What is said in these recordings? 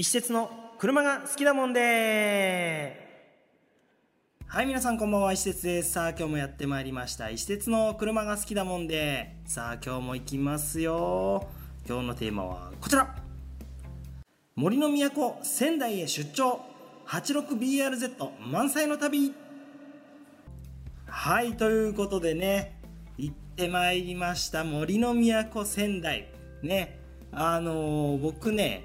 石鉄の車が好きだもんではい、皆さんこんばんは、石鉄です。さあ、今日もやってまいりました。石鉄の車が好きだもんで。さあ、今日も行きますよ。今日のテーマはこちら。森の都、仙台へ出張。86BRZ 満載の旅。はい、ということでね、行ってまいりました。森の都、仙台。ね、あのー僕ね、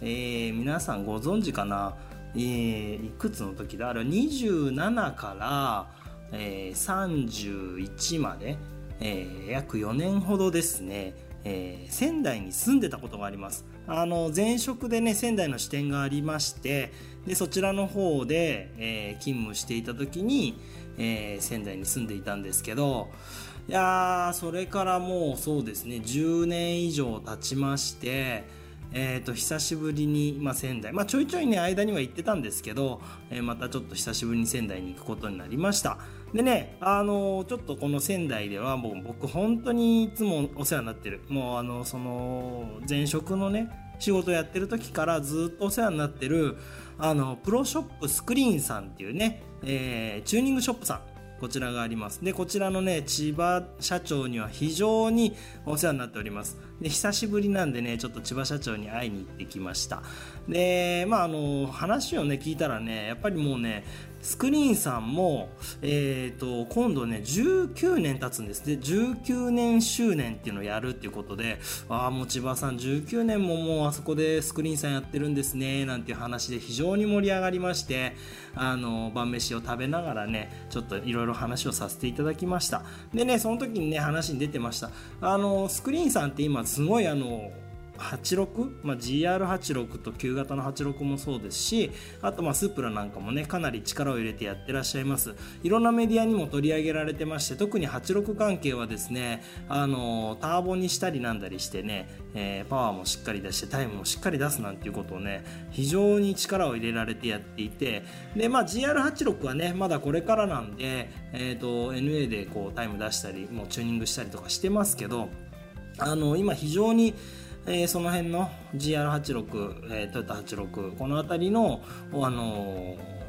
えー皆さんご存知かな、えーいくつの時だ？あれ27から、えー31まで、えー約4年ほどですね、えー仙台に住んでたことがあります。あの前職でね仙台の支店がありましてでそちらの方で、えー勤務していた時に、えー仙台に住んでいたんですけどいやーそれからもうそうですね10年以上経ちましてえー、と久しぶりに、まあ、仙台、まあ、ちょいちょいね間には行ってたんですけど、えーまたちょっと久しぶりに仙台に行くことになりましたでねあのーちょっとこの仙台ではもう僕本当にいつもお世話になってるもうあのその前職のね仕事やってる時からずっとお世話になってるあのプロショップスクリーンさんっていうね、えーチューニングショップさんこちらがあります。で、こちらのね、千葉社長には非常にお世話になっております。で、久しぶりなんでね、ちょっと千葉社長に会いに行ってきました。で、まあ、あの、話をね、聞いたらね、やっぱりもうね、スクリーンさんも、えっ、と、今度ね、19年経つんです。で、19年周年っていうのをやるっていうことで、ああ、もう千葉さん19年ももうあそこでスクリーンさんやってるんですね、なんていう話で非常に盛り上がりまして、あの、晩飯を食べながらね、ちょっといろいろ話をさせていただきました。でね、その時にね、話に出てました。あの、スクリーンさんって今すごいあの、86、まあ、GR86 と旧型の86もそうですしあとまあスープラなんかもねかなり力を入れてやってらっしゃいます。いろんなメディアにも取り上げられてまして特に86関係はですねあのターボにしたりなんだりしてね、えーパワーもしっかり出してタイムもしっかり出すなんていうことをね非常に力を入れられてやっていてでまあ GR86 はねまだこれからなんで、えー、と NA でこうタイム出したりもうチューニングしたりとかしてますけどあの今非常に、えーその辺の GR86、えートヨタ86この辺りの、あのー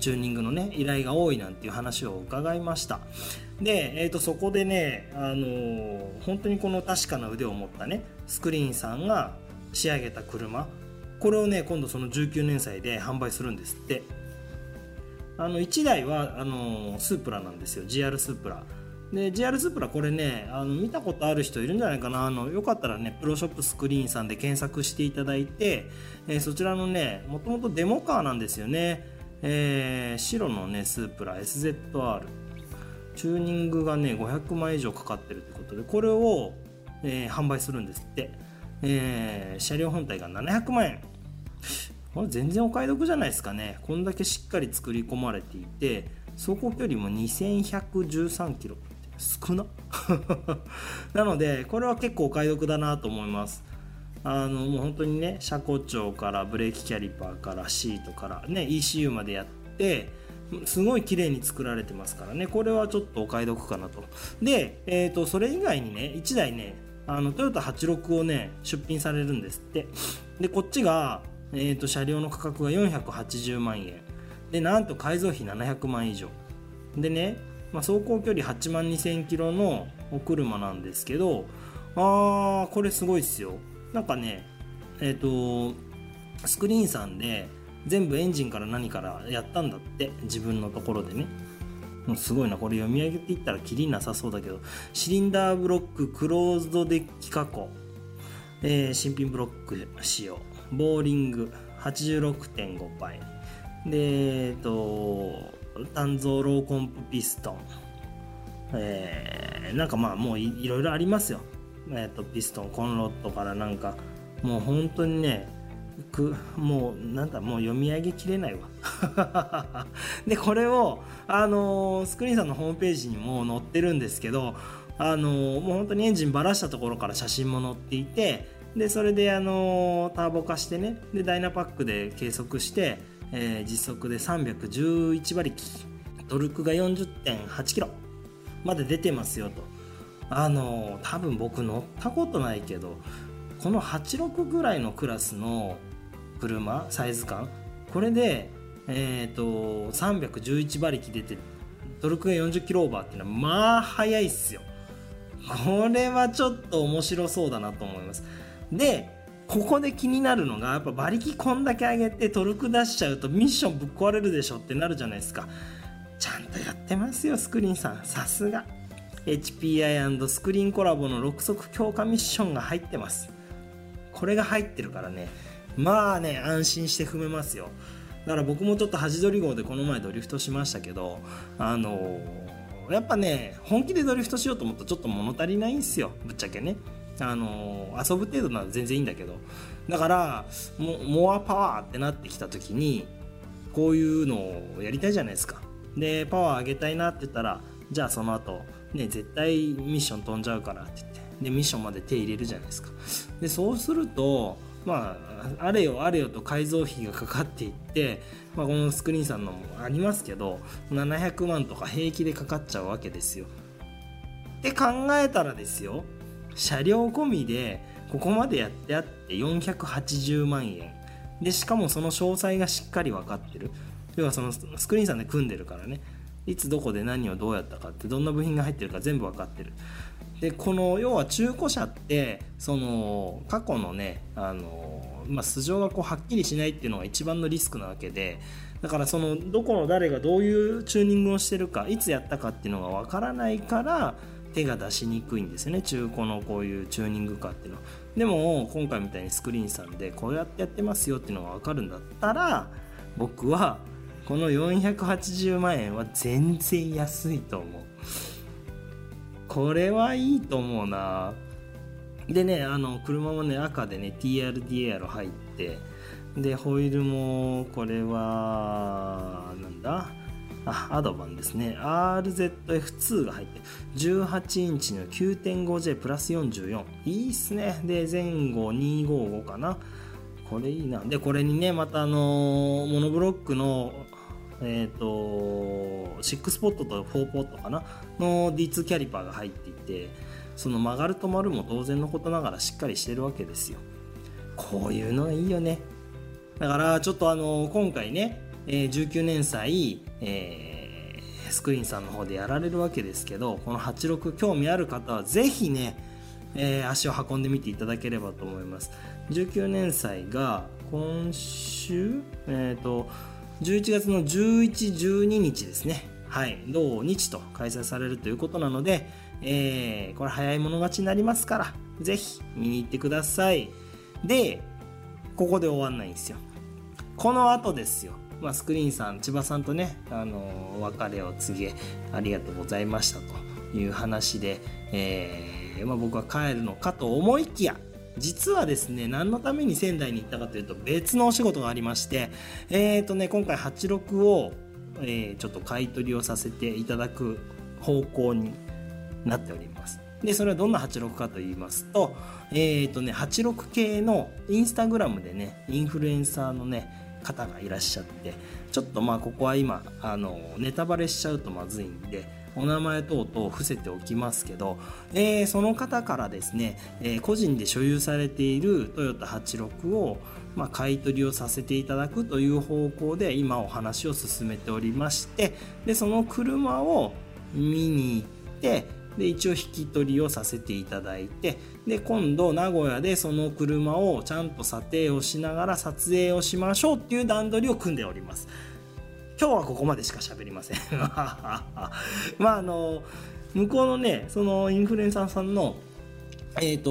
チューニングのね依頼が多いなんていう話を伺いました。で、えー、とそこでね、あのー本当にこの確かな腕を持ったねスクリーンさんが仕上げた車これをね今度その19年祭で販売するんですって。あの1台はあのスープラなんですよ。GR スープラ。で GR スープラこれねあの見たことある人いるんじゃないかな。あのよかったらねプロショップスクリーンさんで検索していただいて、えーそちらのねもともとデモカーなんですよね、えー白のねスープラ SZR チューニングがね500万以上かかってるってことでこれを、えー販売するんですって、え車両本体が700万円。これ全然お買い得じゃないですかね。こんだけしっかり作り込まれていて走行距離も2113キロ。少な？なのでこれは結構お買い得だなと思います。あのもう本当にね車高調からブレーキキャリパーからシートからね ECU までやってすごい綺麗に作られてますからね。これはちょっとお買い得かなと。で、えー、とそれ以外にね1台ねあのトヨタ86をね出品されるんですって。でこっちが、えー、と車両の価格が480万円。でなんと改造費700万以上。でね、まあ、走行距離8万2000キロのお車なんですけどあーこれすごいっすよ。なんかねえっ、とスクリーンさんで全部エンジンから何からやったんだって自分のところでね。もうすごいなこれ読み上げていったらキリなさそうだけど。シリンダーブロッククローズドデッキ加工、えー新品ブロック使用。ボーリング86.5倍。でえっ、と単造ローコンプピストン。えーなんかまあもういろいろありますよ、えー、とピストンコンロットからなんか。もう本当にねくもうなんだもう読み上げきれないわ。でこれをあのースクリーンさんのホームページにも載ってるんですけどあのーもう本当にエンジンばらしたところから写真も載っていてでそれであのーターボ化してねでダイナパックで計測して、えー実測で311馬力トルクが40.8キロまで出てますよと。あの多分僕乗ったことないけどこの86ぐらいのクラスの車サイズ感これでえ、ー、と311馬力出てトルクが40キロオーバーっていうのはまあ速いっすよ。これはちょっと面白そうだなと思います。でここで気になるのがやっぱ馬力こんだけ上げてトルク出しちゃうとミッションぶっ壊れるでしょってなるじゃないですか。ちゃんとやってますよスクリーンさん。さすが。HPI& スクリーンコラボの6速強化ミッションが入ってます。これが入ってるからね。まあね安心して踏めますよ。だから僕もちょっと端取り号でこの前ドリフトしましたけどあのー、やっぱね本気でドリフトしようと思うとちょっと物足りないんすよぶっちゃけね。あの遊ぶ程度なら全然いいんだけど。だからモモアパワーってなってきた時にこういうのをやりたいじゃないですか。でパワー上げたいなって言ったらじゃあその後ね絶対ミッション飛んじゃうからって言ってでミッションまで手入れるじゃないですか。でそうするとまああれよあれよと改造費がかかっていって、まあ、このスクリーンさんのもありますけど700万とか平気でかかっちゃうわけですよ。って考えたらですよ車両込みでここまでやってあって480万円。でしかもその詳細がしっかり分かってる。要はそのスクリーンさんで組んでるからね。いつどこで何をどうやったかってどんな部品が入ってるか全部分かってる。でこの要は中古車ってその過去のねあの、まあ、素性がこうはっきりしないっていうのが一番のリスクなわけでだからそのどこの誰がどういうチューニングをしてるかいつやったかっていうのが分からないから手が出しにくいんですよね。中古のこういうチューニングカーっていうの。はでも今回みたいにスクリーンさんでこうやってやってますよっていうのが分かるんだったら僕はこの480万円は全然安いと思う。これはいいと思うな。でねあの車もね赤でね TRDR 入ってでホイールもこれはなんだ？あアドバンですね。RZF2 が入って18インチの 9.5J プラス44いいっすね。で前後255かな。これいいな。でこれにねまたあのモノブロックのえっ、ー、と6ポットと4ポットかな。の D2 キャリパーが入っていてその曲がる止まるも当然のことながらしっかりしてるわけですよ。こういうのはいいよね。だからちょっとあの今回ねえー、19年祭、えー、スクリーンさんの方でやられるわけですけどこの86興味ある方はぜひね、えー、足を運んでみていただければと思います19年祭が今週えっ、ー、と11月の11、12日ですね。はい、土日と開催されるということなので、えー、これ早い者勝ちになりますから、ぜひ見に行ってください。で、ここで終わんないんですよ。この後ですよ。まあ、スクリーンさん、千葉さんとね、あのお別れを告げ、ありがとうございましたという話で、えー、まあ、僕は帰るのかと思いきや、実はですね、何のために仙台に行ったかというと別のお仕事がありまして、えっ、ー、とね、今回86を、えー、ちょっと買い取りをさせていただく方向になっております。で、それはどんな86かと言いますと、えっ、ー、とね、86系のインスタグラムでね、インフルエンサーのね、方がいらっしゃって、ちょっとまあここは今、あの、ネタバレしちゃうとまずいんで、お名前等々伏せておきますけど、えー、その方からですね、えー、個人で所有されているトヨタ86を、まあ、買い取りをさせていただくという方向で今お話を進めておりましてでその車を見に行ってで一応引き取りをさせていただいてで今度名古屋でその車をちゃんと査定をしながら撮影をしましょうっていう段取りを組んでおります。今日はここまでしか喋りません まああの向こうのねそのインフルエンサーさんのえっ、ー、と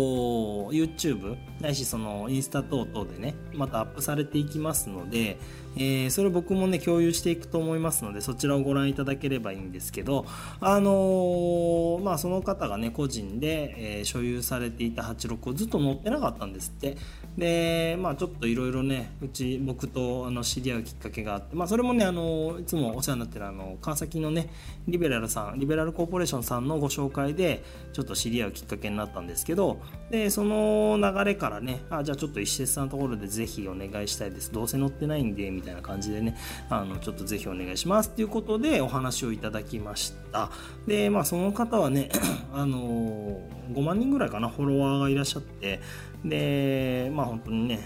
YouTube ないしそのインスタ等々でねまたアップされていきますのでえー、それ僕もね共有していくと思いますのでそちらをご覧いただければいいんですけどあのー、まあその方がね個人で、えー、所有されていた86をずっと乗ってなかったんですって。でまあちょっといろいろねうち僕とあの知り合うきっかけがあってまあそれもねあのいつもお世話になってるあの川崎のねリベラルさんリベラルコーポレーションさんのご紹介でちょっと知り合うきっかけになったんですけどでその流れかからねあじゃあちょっと石鉄さんのところでぜひお願いしたいです。どうせ乗ってないんでみたいな感じでねあのちょっとぜひお願いしますっていうことでお話をいただきました。でまあその方はね あの5万人ぐらいかなフォロワーがいらっしゃって。でまあ本当にね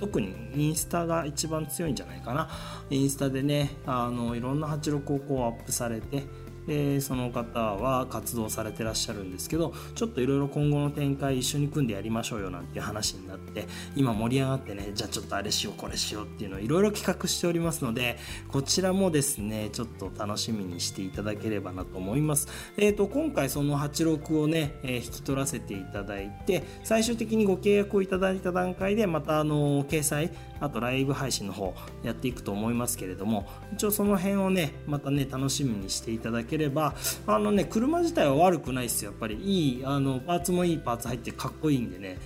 特にインスタが一番強いんじゃないかな。インスタでねあのいろんな86をこうアップされてでその方は活動されてらっしゃるんですけどちょっといろいろ今後の展開一緒に組んでやりましょうよなんていう話になって今盛り上がってね じゃあちょっとあれしようこれしようっていうのをいろいろ企画しておりますのでこちらもですねちょっと楽しみにしていただければなと思います。えっ、ー、と今回その86をね、えー、引き取らせていただいて最終的にご契約をいただいた段階でまたあの掲載あとライブ配信の方やっていくと思いますけれども一応その辺をねまたね楽しみにしていただければあのね車自体は悪くないですよやっぱり。いいあのパーツもいいパーツ入ってかっこいいんでね。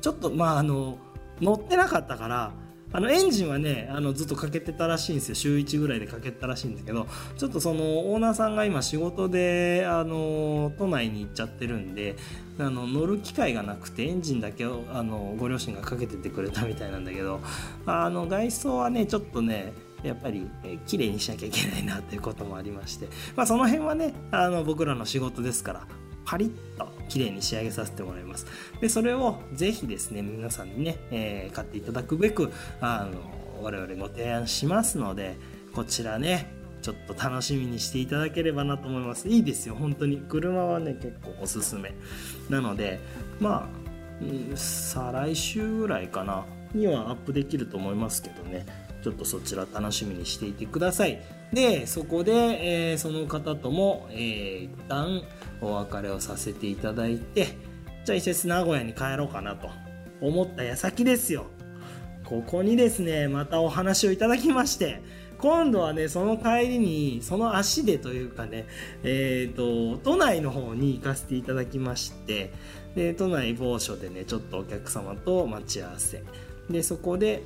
ちょっとまああの乗ってなかったからあのエンジンはねあのずっとかけてたらしいんですよ。週1ぐらいでかけてたらしいんですけどちょっとそのオーナーさんが今仕事であの都内に行っちゃってるんであの乗る機会がなくてエンジンだけをあのご両親がかけててくれたみたいなんだけどあの外装はねちょっとねやっぱり綺麗にしなきゃいけないなということもありまして、まあ、その辺はねあの僕らの仕事ですからパリッと綺麗に仕上げさせてもらいます。でそれをぜひですね皆さんにね、えー、買っていただくべくあの我々ご提案しますのでこちらねちょっと楽しみにしていただければなと思います。いいですよ本当に。車はね結構おすすめ。なのでまあ、うん、再来週ぐらいかなにはアップできると思いますけどね。ちょっとそちら楽しみにしていてください。でそこで、えー、その方とも、えー、一旦お別れをさせていただいてじゃあ伊勢名古屋に帰ろうかなと思った矢先ですよ。ここにですねまたお話をいただきまして今度はねその帰りにその足でというかねえっ、ー、と都内の方に行かせていただきましてで都内某所でねちょっとお客様と待ち合わせ。でそこで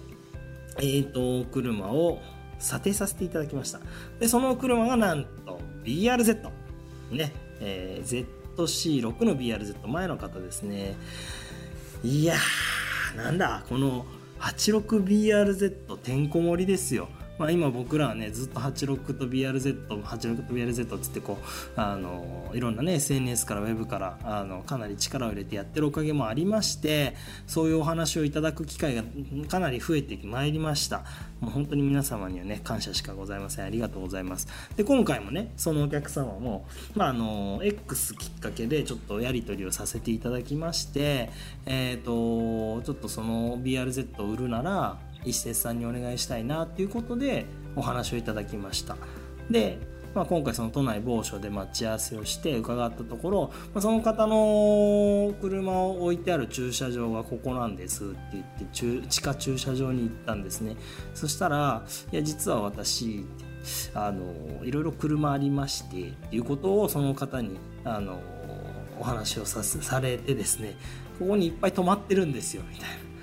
えっ、ー、と車を査定させていただきました。でその車がなんと BRZ ね、えー、ZC6 の BRZ 前の方ですね。いやーなんだこの 86BRZ てんこ盛りですよ。まあ、今僕らはねずっと86と BRZ86 と BRZ っつってこうあのいろんなね SNS からウェブからあのかなり力を入れてやってるおかげもありましてそういうお話をいただく機会がかなり増えてまいりました。もう本当に皆様にはね感謝しかございません。ありがとうございます。で今回もねそのお客様もまああの X きっかけでちょっとやり取りをさせていただきましてえっ、ー、とちょっとその BRZ を売るなら一節さんにお願いしたいなっていうことでお話をいただきましたで、まあ、今回その都内某所で待ち合わせをして伺ったところ、まあ、その方の車を置いてある駐車場がここなんですって言って地下駐車場に行ったんですねそしたら「いや実は私あのいろいろ車ありまして」っていうことをその方にあのお話をさされてですねここにいっぱい止まってるんですよみたいな。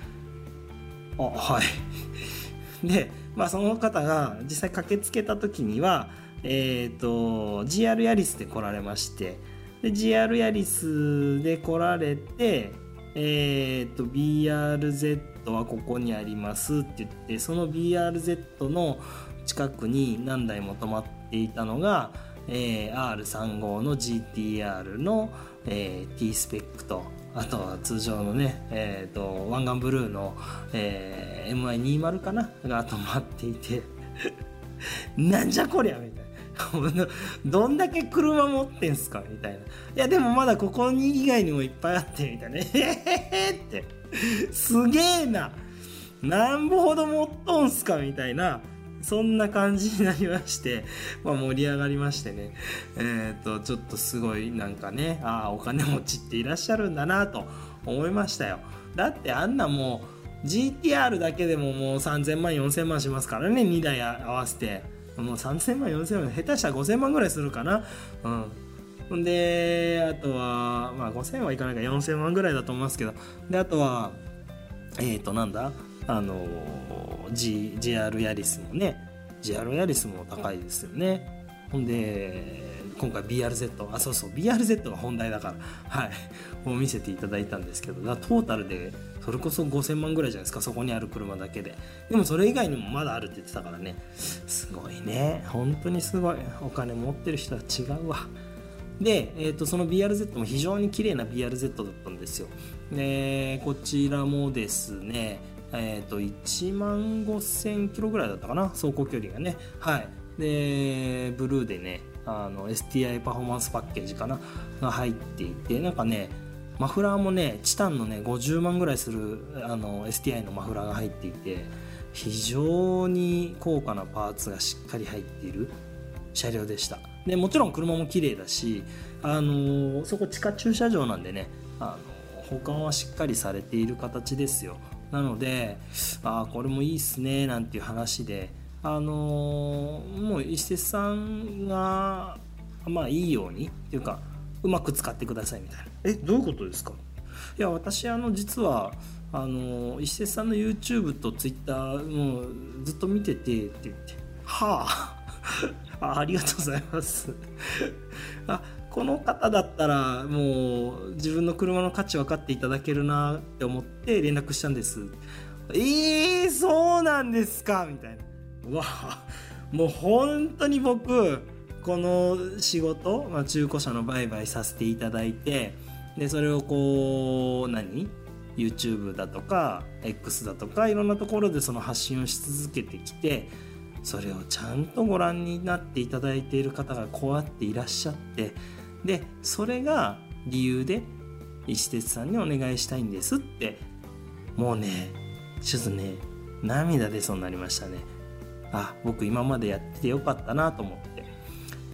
あはい。で、まあ、その方が実際駆けつけた時には、えっ、ー、と GR ヤリスで来られましてで GR ヤリスで来られてえっ、ー、と BRZ はここにありますって言ってその BRZ の近くに何台も止まっていたのが、えー、R35 の GTR の、えー、T スペックとあとは通常のね、えーと、湾岸ブルーの、えー、MI20 かな？が止まっていて。なんじゃこりゃみたいな。どんだけ車持ってんすかみたいな。いやでもまだここに以外にもいっぱいあってみたいな。えへへって。すげえな。なんぼほど持っとんすかみたいな。そんな感じになりまして、まあ、盛り上がりましてね、えっ、ー、と、ちょっとすごいなんかね、ああ、お金持ちっていらっしゃるんだなと思いましたよ。だってあんなもう、GTR だけでももう3000万、4000万しますからね、2台合わせて。もう3000万、4000万、下手したら5000万ぐらいするかな。うん。ほんで、あとは、まあ5000はいかないか4000万ぐらいだと思いますけど、で、あとは、えっ、ー、と、なんだ？あの G JR ヤリスもね JR ヤリスも高いですよね。ほんで今回 BRZ あそうそう BRZ が本題だからはい。を見せていただいたんですけどだトータルでそれこそ5000万ぐらいじゃないですかそこにある車だけで。でもそれ以外にもまだあるって言ってたからね。すごいね。本当にすごい。お金持ってる人は違うわ。で、えー、とその BRZ も非常に綺麗な BRZ だったんですよ。でこちらもですねえー、と1万5000キロぐらいだったかな走行距離がね。はい。でブルーでねあの STI パフォーマンスパッケージかなが入っていてなんかねマフラーもねチタンのね50万ぐらいするあの STI のマフラーが入っていて非常に高価なパーツがしっかり入っている車両でした。でもちろん車も綺麗だしあのそこ地下駐車場なんでねあの保管はしっかりされている形ですよ。なのであこれもいいっすねなんていう話であのー、もう石鉄さんがまあいいようにっていうかうまく使ってくださいみたいな。えどういうことですか？いや私あの実はあの石鉄さんの YouTube と Twitter もうずっと見ててって言って。はあ。あありがとうございます。あこの方だったらもう自分の車の価値分かっていただけるなって思って連絡したんです。えー、そうなんですかみたいな。うわもう本当に僕この仕事、まあ、中古車の売買させていただいてでそれをこう何？YouTube だとか X だとかいろんなところでその発信をし続けてきてそれをちゃんとご覧になっていただいている方がこうやっていらっしゃってでそれが理由で石鉄さんにお願いしたいんですってもうねちょっとね涙出そうになりましたね。あ僕今までやっててよかったなと思って。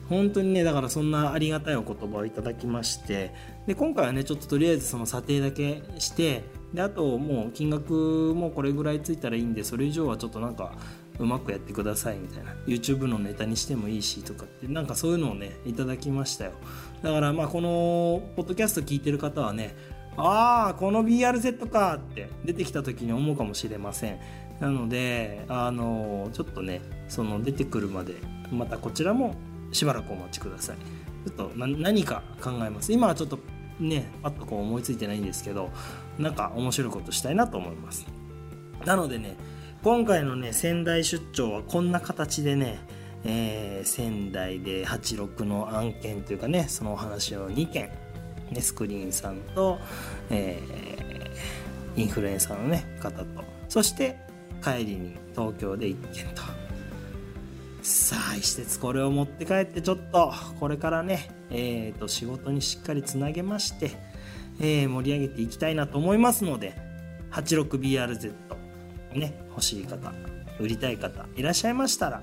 本当にねだからそんなありがたいお言葉をいただきまして。で今回はねちょっととりあえずその査定だけしてであともう金額もこれぐらいついたらいいんでそれ以上はちょっとなんかうまくやってくださいみたいな。YouTube のネタにしてもいいしとかって。なんかそういうのをねいただきましたよ。だからまあこのポッドキャスト聞いてる方はねああこの BRZ かって出てきた時に思うかもしれません。なのであのちょっとねその出てくるまでまたこちらもしばらくお待ちください。ちょっと何か考えます。今はちょっとねパッとこう思いついてないんですけどなんか面白いことしたいなと思います。なのでね今回のね仙台出張はこんな形でね、えー、仙台で86の案件というかねそのお話を2件、ね、スクリーンさんと、えー、インフルエンサーの、ね、方と。そして帰りに東京で1件と。さあ施設これを持って帰ってちょっとこれからね、えー、と仕事にしっかりつなげまして、えー、盛り上げていきたいなと思いますので 86BRZ ね欲しい方売りたい方いらっしゃいましたら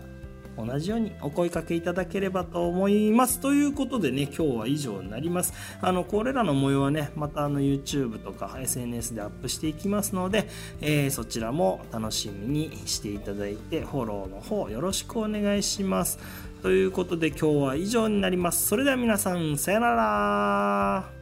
同じようにお声かけいただければと思います。ということでね、今日は以上になります。あの、これらの模様はね、またあの YouTube とか SNS でアップしていきますので、えー、そちらも楽しみにしていただいて、フォローの方よろしくお願いします。ということで今日は以上になります。それでは皆さん、さよなら